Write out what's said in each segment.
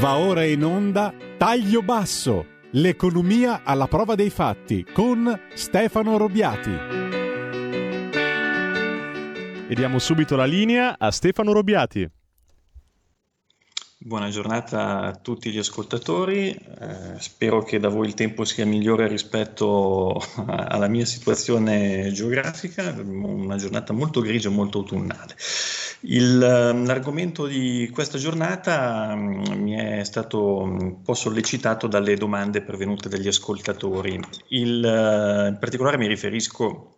Va ora in onda Taglio Basso, l'economia alla prova dei fatti con Stefano Robiati. E diamo subito la linea a Stefano Robiati. Buona giornata a tutti gli ascoltatori, eh, spero che da voi il tempo sia migliore rispetto alla mia situazione geografica, una giornata molto grigia e molto autunnale. Ehm, l'argomento di questa giornata um, mi è stato un po' sollecitato dalle domande pervenute dagli ascoltatori. Il, uh, in particolare mi riferisco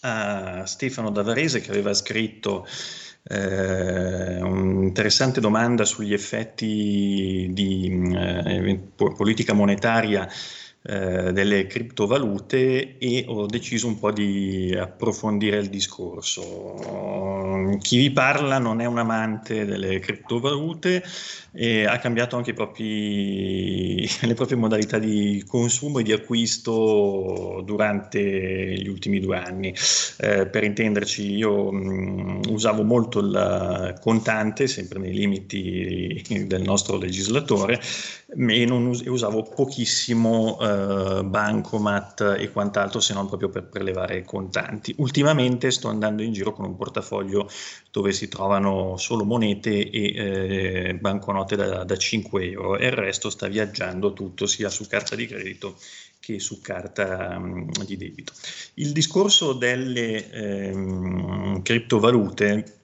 a Stefano Davarese che aveva scritto eh, un'interessante domanda sugli effetti di eh, politica monetaria eh, delle criptovalute e ho deciso un po' di approfondire il discorso. Chi vi parla non è un amante delle criptovalute e ha cambiato anche propri, le proprie modalità di consumo e di acquisto durante gli ultimi due anni. Eh, per intenderci, io mh, usavo molto il contante, sempre nei limiti del nostro legislatore, e us- usavo pochissimo eh, bancomat e quant'altro se non proprio per prelevare contanti. Ultimamente sto andando in giro con un portafoglio dove si trovano solo monete e eh, banconote da, da 5 euro e il resto sta viaggiando tutto sia su carta di credito che su carta um, di debito. Il discorso delle ehm, criptovalute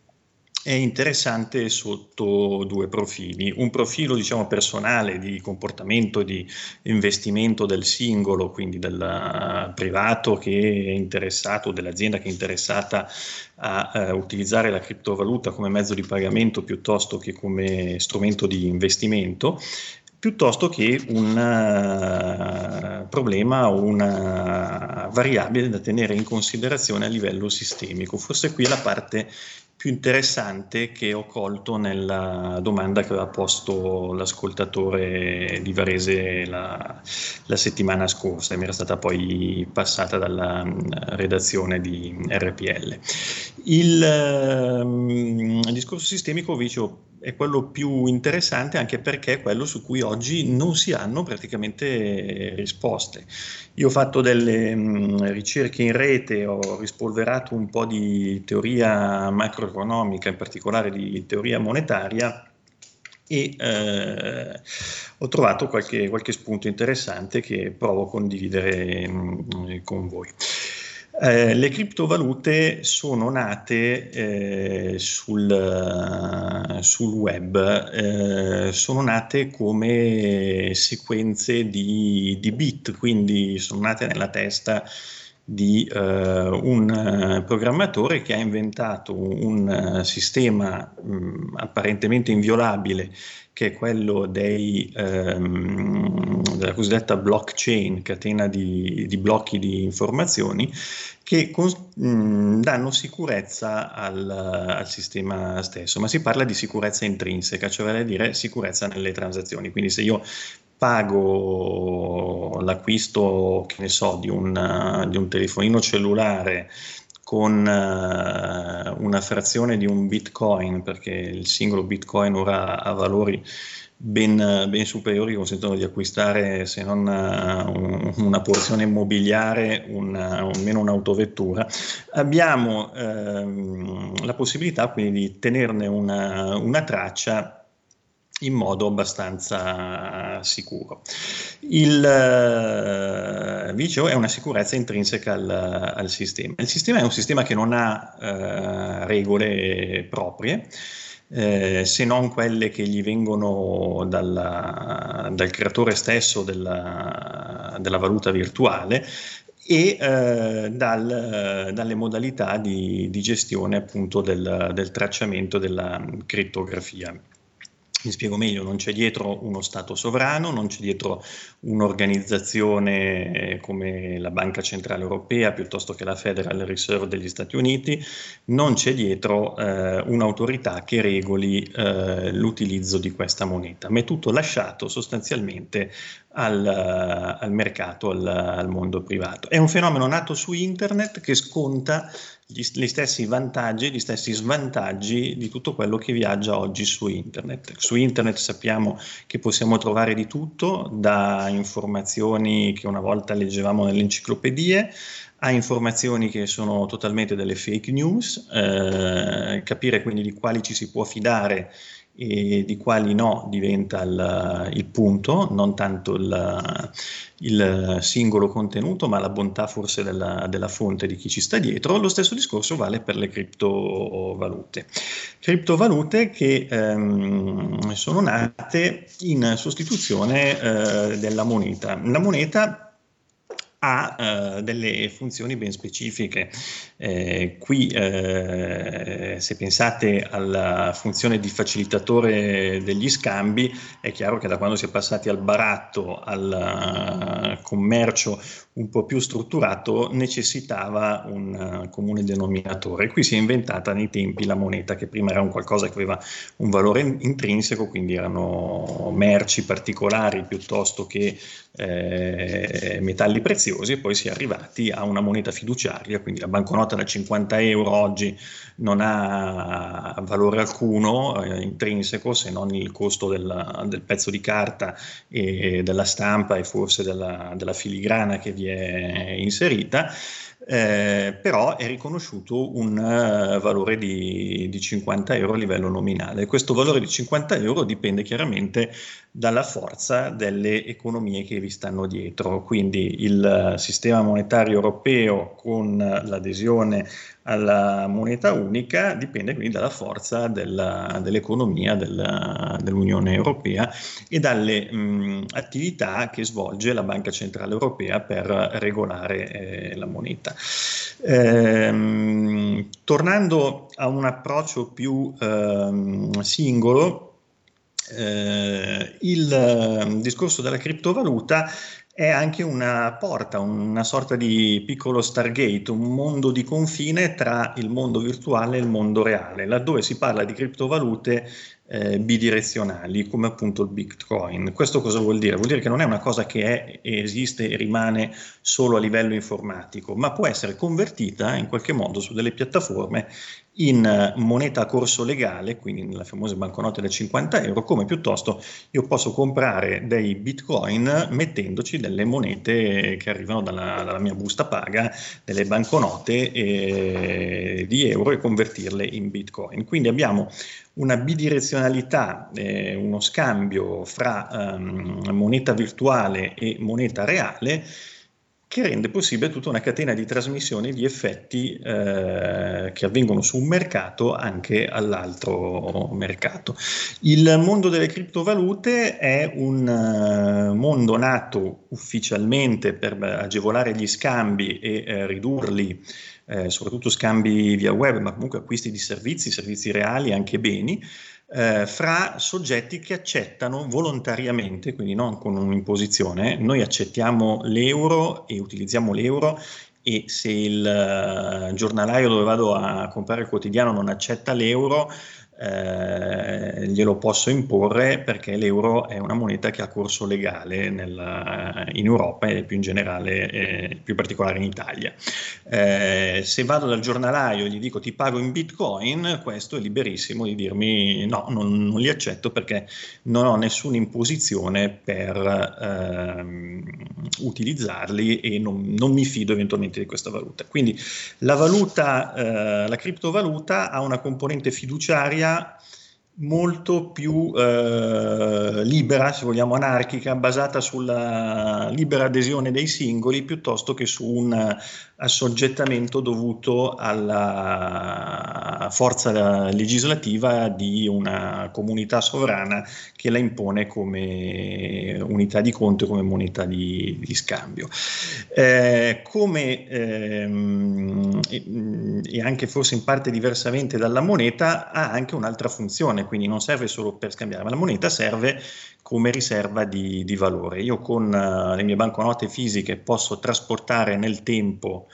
è interessante sotto due profili. Un profilo diciamo personale di comportamento, di investimento del singolo, quindi del privato che è interessato, dell'azienda che è interessata a uh, utilizzare la criptovaluta come mezzo di pagamento piuttosto che come strumento di investimento piuttosto che un uh, problema o una variabile da tenere in considerazione a livello sistemico. Forse qui è la parte più interessante che ho colto nella domanda che aveva posto l'ascoltatore di Varese la, la settimana scorsa e mi era stata poi passata dalla mm, redazione di RPL. Il, il discorso sistemico, dicevo, è quello più interessante anche perché è quello su cui oggi non si hanno praticamente risposte. Io ho fatto delle mh, mm, ricerche in rete, ho rispolverato un po' di teoria macroeconomica, in particolare di teoria monetaria e eh, ho trovato qualche, qualche, spunto interessante che provo a condividere mh, mm, con voi. Eh, le criptovalute sono nate eh, sul, sul, web, eh, sono nate come sequenze di, di, bit, quindi sono nate nella testa di uh, un programmatore che ha inventato un, un sistema mh, apparentemente inviolabile che è quello dei, um, della cosiddetta blockchain, catena di, di blocchi di informazioni, che con, mh, danno sicurezza al, al, sistema stesso, ma si parla di sicurezza intrinseca, cioè vale a dire sicurezza nelle transazioni. Quindi se io pago l'acquisto, che ne so, di un, di un telefonino cellulare con uh, una frazione di un bitcoin, perché il singolo bitcoin ora ha valori ben, ben superiori consentono di acquistare, se non uh, un, una porzione immobiliare, una, almeno un'autovettura, abbiamo uh, la possibilità quindi di tenerne una, una traccia in modo abbastanza sicuro. Il uh, vicio è una sicurezza intrinseca al, al, sistema. Il sistema è un sistema che non ha uh, regole proprie, eh, se non quelle che gli vengono dalla, dal creatore stesso della, della valuta virtuale e eh, dal, dalle modalità di, di gestione appunto del, del tracciamento della crittografia. Mi spiego meglio, non c'è dietro uno Stato sovrano, non c'è dietro un'organizzazione eh, come la Banca Centrale Europea piuttosto che la Federal Reserve degli Stati Uniti, non c'è dietro eh, un'autorità che regoli eh, l'utilizzo di questa moneta, ma è tutto lasciato sostanzialmente al, al mercato, al, al mondo privato. È un fenomeno nato su internet che sconta gli, stessi vantaggi e gli stessi svantaggi di tutto quello che viaggia oggi su internet. Su internet sappiamo che possiamo trovare di tutto, da informazioni che una volta leggevamo nelle enciclopedie a informazioni che sono totalmente delle fake news, eh, capire quindi di quali ci si può fidare e di quali no diventa il, il punto, non tanto il, il, singolo contenuto, ma la bontà forse della, della, fonte di chi ci sta dietro. Lo stesso discorso vale per le criptovalute. Criptovalute che ehm, sono nate in sostituzione eh, della moneta. La moneta ha uh, delle funzioni ben specifiche. Eh, qui, eh, se pensate alla funzione di facilitatore degli scambi, è chiaro che da quando si è passati al baratto, al uh, commercio un po' più strutturato, necessitava un uh, comune denominatore. Qui si è inventata nei tempi la moneta, che prima era un qualcosa che aveva un valore in- intrinseco, quindi erano merci particolari piuttosto che eh, metalli preziosi, e poi si è arrivati a una moneta fiduciaria, quindi la banconota nota da 50 euro oggi non ha valore alcuno eh, intrinseco se non il costo del, del, pezzo di carta e della stampa e forse della, della filigrana che vi è inserita eh, però è riconosciuto un uh, valore di, di, 50 euro a livello nominale. Questo valore di 50 euro dipende chiaramente dalla forza delle economie che vi stanno dietro, quindi il uh, sistema monetario europeo con l'adesione alla moneta unica dipende quindi dalla forza della, dell'economia della, dell'Unione Europea e dalle mh, attività che svolge la Banca Centrale Europea per regolare eh, la moneta. Ehm, tornando a un approccio più ehm, singolo, eh, il eh, discorso della criptovaluta è anche una porta, una sorta di piccolo Stargate, un mondo di confine tra il mondo virtuale e il mondo reale, laddove si parla di criptovalute eh, bidirezionali, come appunto il Bitcoin. Questo cosa vuol dire? Vuol dire che non è una cosa che è, esiste e rimane solo a livello informatico, ma può essere convertita in qualche modo su delle piattaforme in eh, moneta a corso legale, quindi nelle famose banconote da 50 euro, come piuttosto io posso comprare dei bitcoin mettendoci delle monete che arrivano dalla, dalla mia busta paga, delle banconote eh, di euro e convertirle in bitcoin. Quindi abbiamo una bidirezionalità, eh, uno scambio fra um, moneta virtuale e moneta reale che rende possibile tutta una catena di trasmissione di effetti eh, che avvengono su un mercato anche all'altro mercato. Il mondo delle criptovalute è un uh, mondo nato ufficialmente per agevolare gli scambi e eh, ridurli, eh, soprattutto scambi via web, ma comunque acquisti di servizi, servizi reali, anche beni, eh, fra soggetti che accettano volontariamente, quindi non con un'imposizione, noi accettiamo l'euro e utilizziamo l'euro e se il uh, giornalaio dove vado a comprare il quotidiano non accetta l'euro, eh, glielo posso imporre perché l'euro è una moneta che ha corso legale nella, in Europa e più in generale, eh, più particolare in Italia. Eh, se vado dal giornalaio e gli dico ti pago in bitcoin, questo è liberissimo di dirmi no, non, non li accetto perché non ho nessuna imposizione per ehm, utilizzarli e non, non, mi fido eventualmente di questa valuta. Quindi la valuta, eh, la criptovaluta ha una componente fiduciaria ya molto più eh, libera, se vogliamo anarchica, basata sulla libera adesione dei singoli piuttosto che su un assoggettamento dovuto alla forza legislativa di una comunità sovrana che la impone come unità di conto e come moneta di, di scambio. Eh, come ehm, e anche forse in parte diversamente dalla moneta ha anche un'altra funzione, quindi non serve solo per scambiare, ma la moneta serve come riserva di, di valore. Io con uh, le mie banconote fisiche posso trasportare nel tempo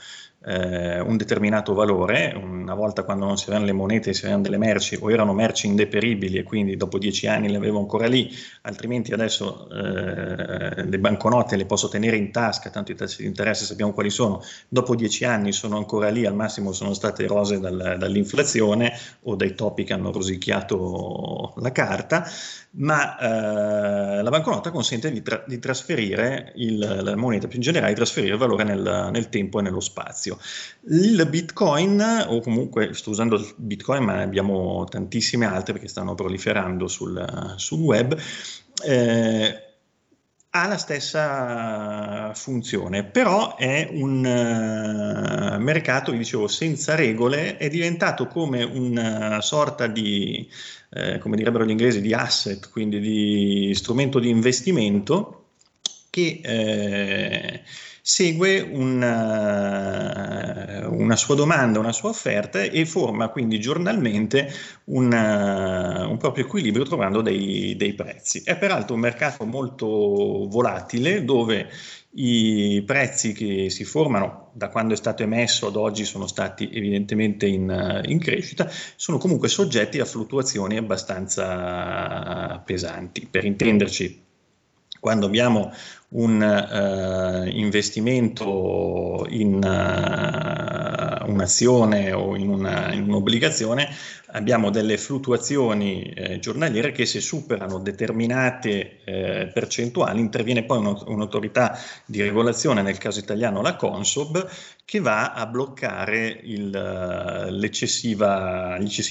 eh, un determinato valore, una volta quando non si avevano le monete si avevano delle merci o erano merci indeperibili e quindi dopo dieci anni le avevo ancora lì, altrimenti adesso eh, le banconote le posso tenere in tasca, tanto i tassi di interesse sappiamo quali sono, dopo dieci anni sono ancora lì, al massimo sono state erose dal, dall'inflazione o dai topi che hanno rosicchiato la carta ma eh, la banconota consente di, tra- di trasferire il, la moneta più in generale, di trasferire il valore nel, nel, tempo e nello spazio. Il bitcoin, o comunque sto usando il bitcoin, ma ne abbiamo tantissime altre perché stanno proliferando sul, sul web, eh, ha la stessa funzione, però è un uh, mercato, vi dicevo, senza regole, è diventato come una sorta di eh, come direbbero gli inglesi, di asset, quindi di strumento di investimento che eh, segue una, una, sua domanda, una sua offerta e forma quindi giornalmente una, un proprio equilibrio trovando dei, dei prezzi. È peraltro un mercato molto volatile dove i prezzi che si formano da quando è stato emesso ad oggi sono stati evidentemente in, in, crescita, sono comunque soggetti a fluttuazioni abbastanza pesanti. Per intenderci, quando abbiamo un uh, investimento in uh, un'azione o in, una, in, un'obbligazione, abbiamo delle fluttuazioni eh, giornaliere che se superano determinate eh, percentuali interviene poi un, un'autorità di regolazione, nel caso italiano la Consob, che va a bloccare il, l'eccessivo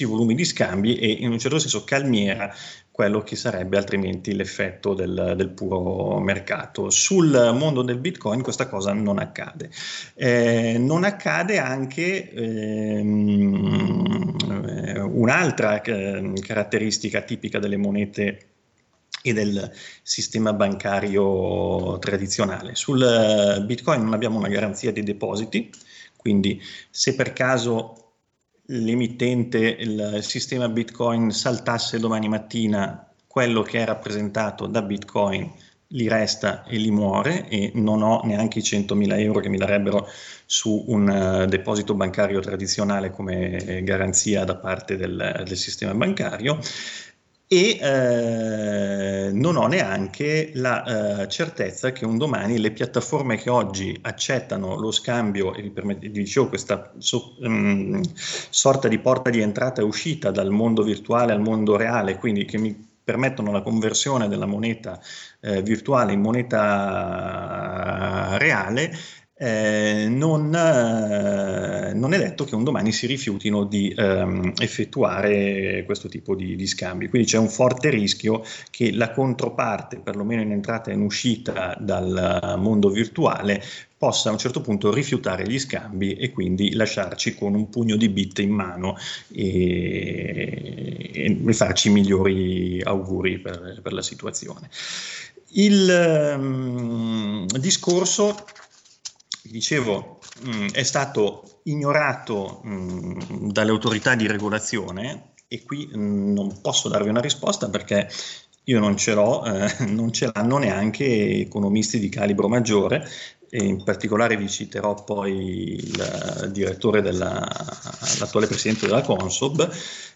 volume di scambi e in un certo senso calmiera quello che sarebbe altrimenti l'effetto del, del, puro mercato. Sul mondo del Bitcoin questa cosa non accade. Eh, non accade anche ehm, un'altra eh, caratteristica tipica delle monete e del sistema bancario tradizionale. Sul eh, Bitcoin non abbiamo una garanzia di depositi, quindi se per caso l'emittente, il sistema Bitcoin saltasse domani mattina, quello che è rappresentato da Bitcoin li resta e li muore e non ho neanche i 100.000 euro che mi darebbero su un uh, deposito bancario tradizionale come garanzia da parte del, del sistema bancario e eh, non ho neanche la eh, certezza che un domani le piattaforme che oggi accettano lo scambio, e vi, dicevo questa so, um, sorta di porta di entrata e uscita dal mondo virtuale al mondo reale, quindi che mi permettono la conversione della moneta eh, virtuale in moneta reale, eh, non, eh, non, è detto che un domani si rifiutino di ehm, effettuare questo tipo di, di, scambi. Quindi c'è un forte rischio che la controparte, perlomeno in entrata e in uscita dal mondo virtuale, possa a un certo punto rifiutare gli scambi e quindi lasciarci con un pugno di bit in mano e, e farci migliori auguri per, per la situazione. Il um, discorso dicevo, mh, mm, è stato ignorato mh, mm, dalle autorità di regolazione e qui mh, mm, non posso darvi una risposta perché io non ce l'ho, eh, non ce l'hanno neanche economisti di calibro maggiore e in particolare vi citerò poi il direttore della, l'attuale presidente della Consob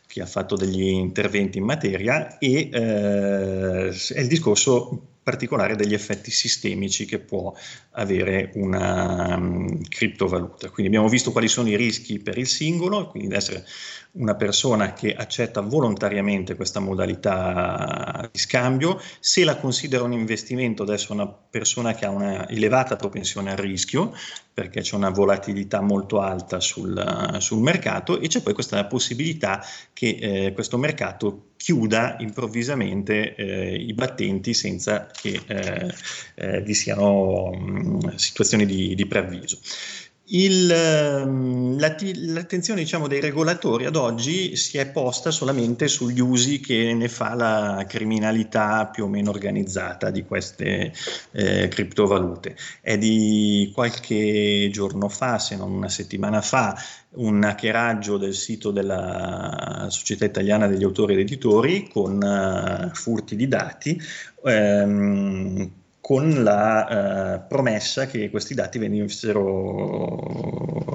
che ha fatto degli interventi in materia e eh, è il discorso particolare degli effetti sistemici che può avere una um, criptovaluta. Quindi abbiamo visto quali sono i rischi per il singolo, quindi essere una persona che accetta volontariamente questa modalità di scambio, se la considera un investimento, adesso una persona che ha una elevata propensione al rischio, perché c'è una volatilità molto alta sul, sul mercato e c'è poi questa possibilità che eh, questo mercato chiuda improvvisamente eh, i battenti senza che eh, eh vi siano mh, situazioni di, di preavviso. Il, ehm, l'attenzione diciamo, dei regolatori ad oggi si è posta solamente sugli usi che ne fa la criminalità più o meno organizzata di queste eh, criptovalute. È di qualche giorno fa, se non una settimana fa, un hackeraggio del sito della Società Italiana degli Autori ed Editori con uh, furti di dati. Um, con la eh, promessa che questi dati venissero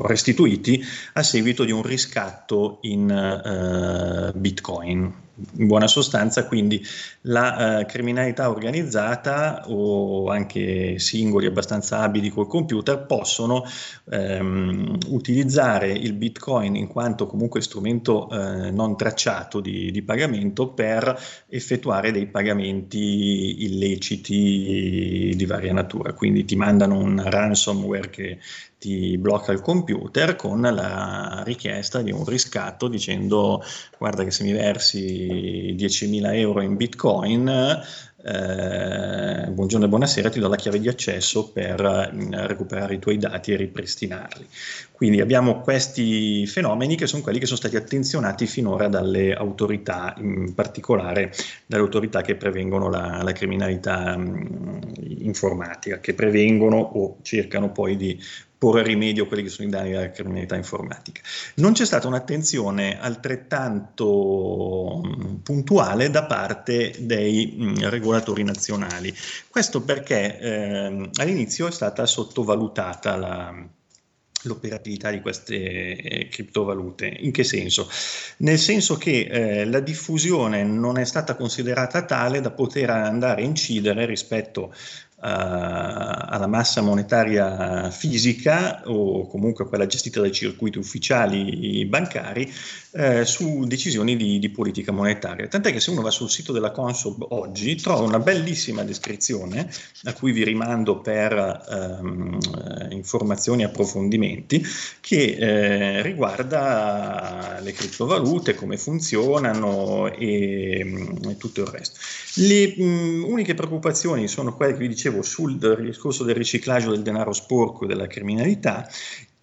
restituiti a seguito di un riscatto in eh, Bitcoin in buona sostanza, quindi la uh, criminalità organizzata o anche singoli abbastanza abili col computer possono um, utilizzare il bitcoin in quanto comunque strumento uh, non tracciato di, di, pagamento per effettuare dei pagamenti illeciti di varia natura. Quindi ti mandano un ransomware che ti blocca il computer con la richiesta di un riscatto dicendo guarda che se mi versi 10.000 euro in bitcoin eh, buongiorno e buonasera, ti do la chiave di accesso per mm, recuperare i tuoi dati e ripristinarli. Quindi abbiamo questi fenomeni che sono quelli che sono stati attenzionati finora dalle autorità, in particolare dalle autorità che prevengono la, la criminalità mh, mm, informatica, che prevengono o cercano poi di porre rimedio a quelli che sono i danni della criminalità informatica. Non c'è stata un'attenzione altrettanto puntuale da parte dei regolatori nazionali. Questo perché eh, all'inizio è stata sottovalutata la, l'operatività di queste eh, criptovalute. In che senso? Nel senso che eh, la diffusione non è stata considerata tale da poter andare a incidere rispetto alla massa monetaria fisica o comunque quella gestita dai circuiti ufficiali bancari eh, su decisioni di, di, politica monetaria. Tant'è che se uno va sul sito della Consob oggi trova una bellissima descrizione a cui vi rimando per ehm, informazioni e approfondimenti che eh, riguarda le criptovalute, come funzionano e, e tutto il resto. Le mh, uniche preoccupazioni sono quelle che vi dicevo sul discorso del riciclaggio del denaro sporco e della criminalità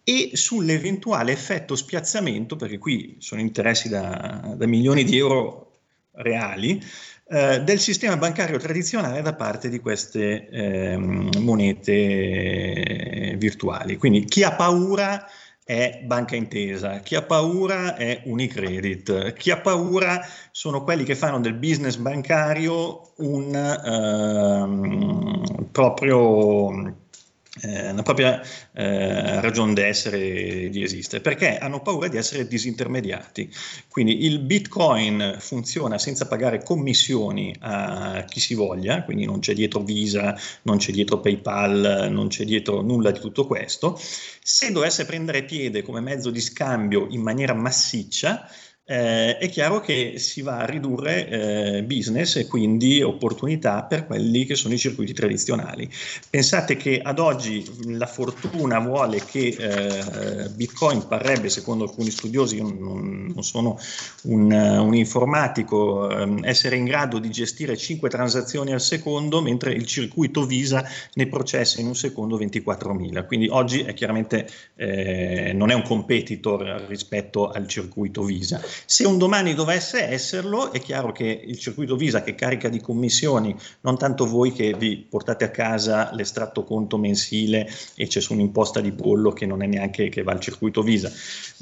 e sull'eventuale effetto spiazzamento, perché qui sono interessi da, da milioni di euro reali, eh, del sistema bancario tradizionale da parte di queste eh, monete virtuali. Quindi chi ha paura è Banca Intesa, chi ha paura è Unicredit, chi ha paura sono quelli che fanno del business bancario un eh, proprio eh, una propria eh, ragione d'essere di esistere, perché hanno paura di essere disintermediati. Quindi il Bitcoin funziona senza pagare commissioni a chi si voglia, quindi non c'è dietro Visa, non c'è dietro PayPal, non c'è dietro nulla di tutto questo. Se dovesse prendere piede come mezzo di scambio in maniera massiccia, eh, è chiaro che si va a ridurre eh, business e quindi opportunità per quelli che sono i circuiti tradizionali. Pensate che ad oggi la fortuna vuole che eh, Bitcoin parrebbe, secondo alcuni studiosi, io non, non sono un, un informatico, ehm, essere in grado di gestire 5 transazioni al secondo, mentre il circuito Visa ne processa in un secondo 24.000. Quindi oggi è chiaramente eh, non è un competitor rispetto al circuito Visa. Se un domani dovesse esserlo, è chiaro che il circuito Visa che carica di commissioni, non tanto voi che vi portate a casa l'estratto conto mensile e c'è su un'imposta di bollo che non è neanche che va al circuito Visa,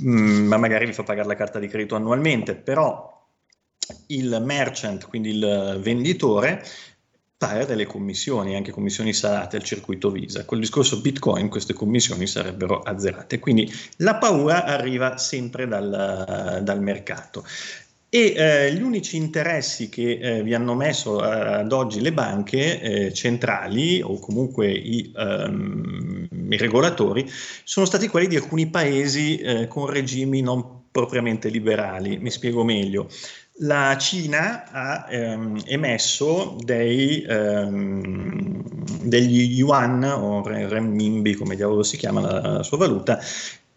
mm, ma magari vi fa pagare la carta di credito annualmente, però il merchant, quindi il venditore, paga delle commissioni, anche commissioni salate al circuito Visa. Col discorso Bitcoin queste commissioni sarebbero azzerate. Quindi la paura arriva sempre dal, dal mercato. E eh, gli unici interessi che eh, vi hanno messo eh, ad oggi le banche eh, centrali o comunque i, um, i, regolatori sono stati quelli di alcuni paesi eh, con regimi non propriamente liberali. Mi spiego meglio la Cina ha ehm, emesso dei, ehm, degli yuan o renminbi, come diavolo si chiama la, la sua valuta,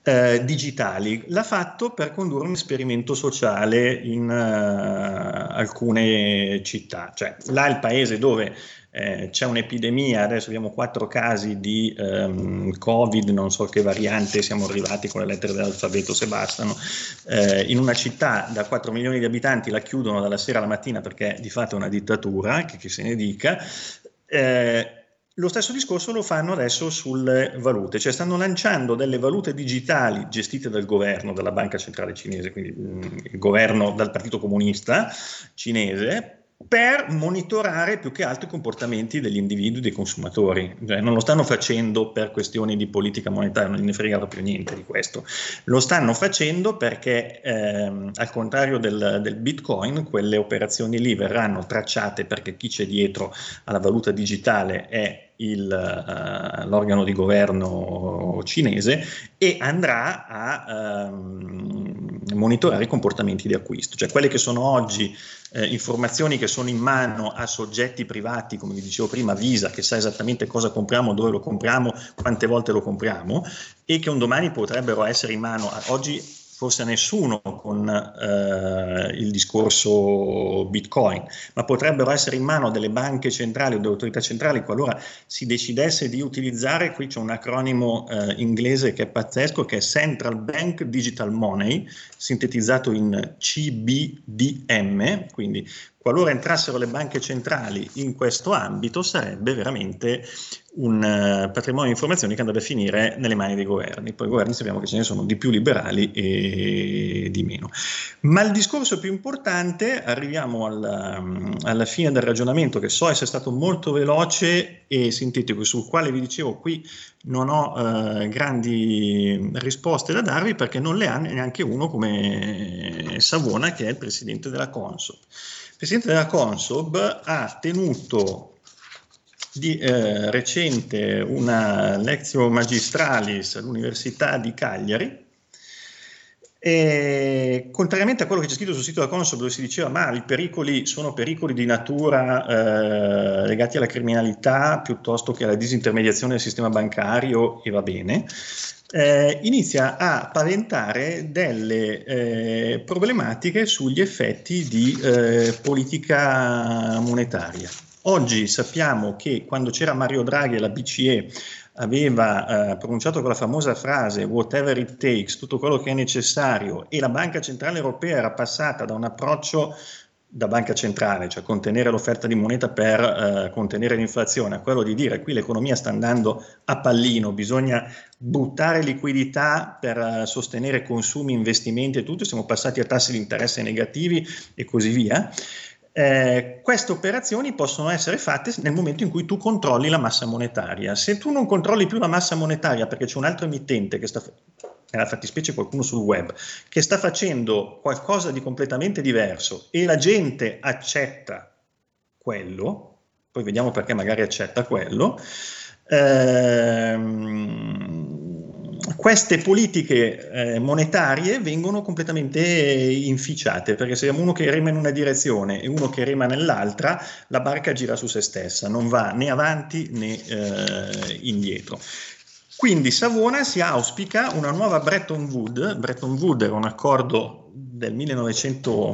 eh, digitali. L'ha fatto per condurre un esperimento sociale in uh, alcune città. Cioè, là il paese dove eh, c'è un'epidemia, adesso abbiamo quattro casi di um, Covid, non so che variante, siamo arrivati con le lettere dell'alfabeto se bastano, eh, in una città da 4 milioni di abitanti la chiudono dalla sera alla mattina perché di fatto è una dittatura, che chi se ne dica. Eh, lo stesso discorso lo fanno adesso sulle valute, cioè stanno lanciando delle valute digitali gestite dal governo, dalla banca centrale cinese, quindi mh, il governo dal partito comunista cinese, per monitorare più che altro i comportamenti degli individui, dei consumatori. Cioè, non lo stanno facendo per questioni di politica monetaria, non ne frega proprio niente di questo. Lo stanno facendo perché, ehm, al contrario del, del, Bitcoin, quelle operazioni lì verranno tracciate perché chi c'è dietro alla valuta digitale è il, uh, l'organo di governo cinese e andrà a um, monitorare i comportamenti di acquisto, cioè quelle che sono oggi eh, informazioni che sono in mano a soggetti privati, come vi dicevo prima, Visa, che sa esattamente cosa compriamo, dove lo compriamo, quante volte lo compriamo, e che un domani potrebbero essere in mano a oggi forse a nessuno con eh, il discorso Bitcoin, ma potrebbero essere in mano delle banche centrali o delle autorità centrali qualora si decidesse di utilizzare, qui c'è un acronimo eh, inglese che è pazzesco, che è Central Bank Digital Money, sintetizzato in CBDM, quindi qualora entrassero le banche centrali in questo ambito sarebbe veramente un uh, patrimonio di informazioni che andrebbe a finire nelle mani dei governi. Poi i governi sappiamo che ce ne sono di più liberali e di meno. Ma il discorso più importante, arriviamo alla, alla fine del ragionamento che so essere stato molto veloce e sintetico, sul quale vi dicevo qui non ho uh, grandi risposte da darvi perché non le ha neanche uno come Savona che è il presidente della Consob presidente della Consob ha tenuto di eh, recente una lezione magistralis all'Università di Cagliari e, contrariamente a quello che c'è scritto sul sito della Consob dove si diceva ma i pericoli sono pericoli di natura eh, legati alla criminalità piuttosto che alla disintermediazione del sistema bancario e va bene, eh, inizia a paventare delle eh, problematiche sugli effetti di eh, politica monetaria. Oggi sappiamo che quando c'era Mario Draghi e la BCE aveva eh, pronunciato quella famosa frase whatever it takes, tutto quello che è necessario, e la Banca Centrale Europea era passata da un approccio da banca centrale, cioè contenere l'offerta di moneta per eh, contenere l'inflazione, a quello di dire qui l'economia sta andando a pallino, bisogna buttare liquidità per uh, sostenere consumi, investimenti e tutto, siamo passati a tassi di interesse negativi e così via. Eh, queste operazioni possono essere fatte nel momento in cui tu controlli la massa monetaria. Se tu non controlli più la massa monetaria perché c'è un altro emittente che sta nella fattispecie qualcuno sul web, che sta facendo qualcosa di completamente diverso e la gente accetta quello, poi vediamo perché magari accetta quello, ehm, queste politiche eh, monetarie vengono completamente inficiate, perché se uno che rema in una direzione e uno che rema nell'altra, la barca gira su se stessa, non va né avanti né eh, indietro. Quindi Savona si auspica una nuova Bretton Woods, Bretton Woods era un accordo del 1900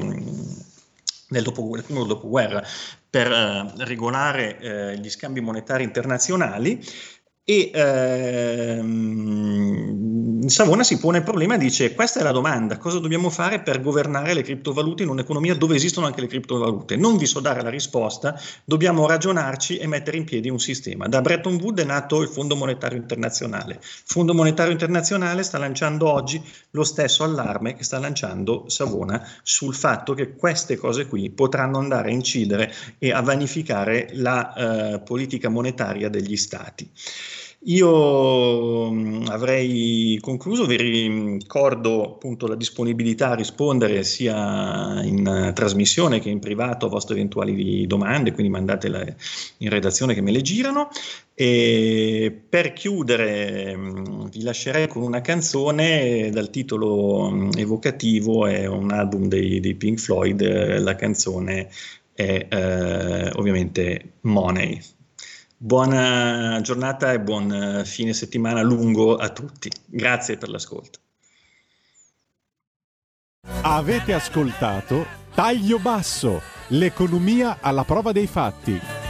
del dopoguerra, primo dopoguerra per eh, regolare eh, gli scambi monetari internazionali e ehm, Savona si pone il problema e dice questa è la domanda, cosa dobbiamo fare per governare le criptovalute in un'economia dove esistono anche le criptovalute? Non vi so dare la risposta, dobbiamo ragionarci e mettere in piedi un sistema. Da Bretton Woods è nato il Fondo Monetario Internazionale. Il Fondo Monetario Internazionale sta lanciando oggi lo stesso allarme che sta lanciando Savona sul fatto che queste cose qui potranno andare a incidere e a vanificare la eh, politica monetaria degli stati. Io mm, avrei concluso, vi ricordo appunto la disponibilità a rispondere sia in trasmissione che in privato a vostre eventuali domande, quindi mandatele in redazione che me le girano. E per chiudere mm, vi lascerei con una canzone dal titolo mm, evocativo, è un album dei, dei Pink Floyd, la canzone è eh, ovviamente Money. Buona giornata e buon eh, fine settimana lungo a tutti. Grazie per l'ascolto. Avete ascoltato Taglio Basso, l'economia alla prova dei fatti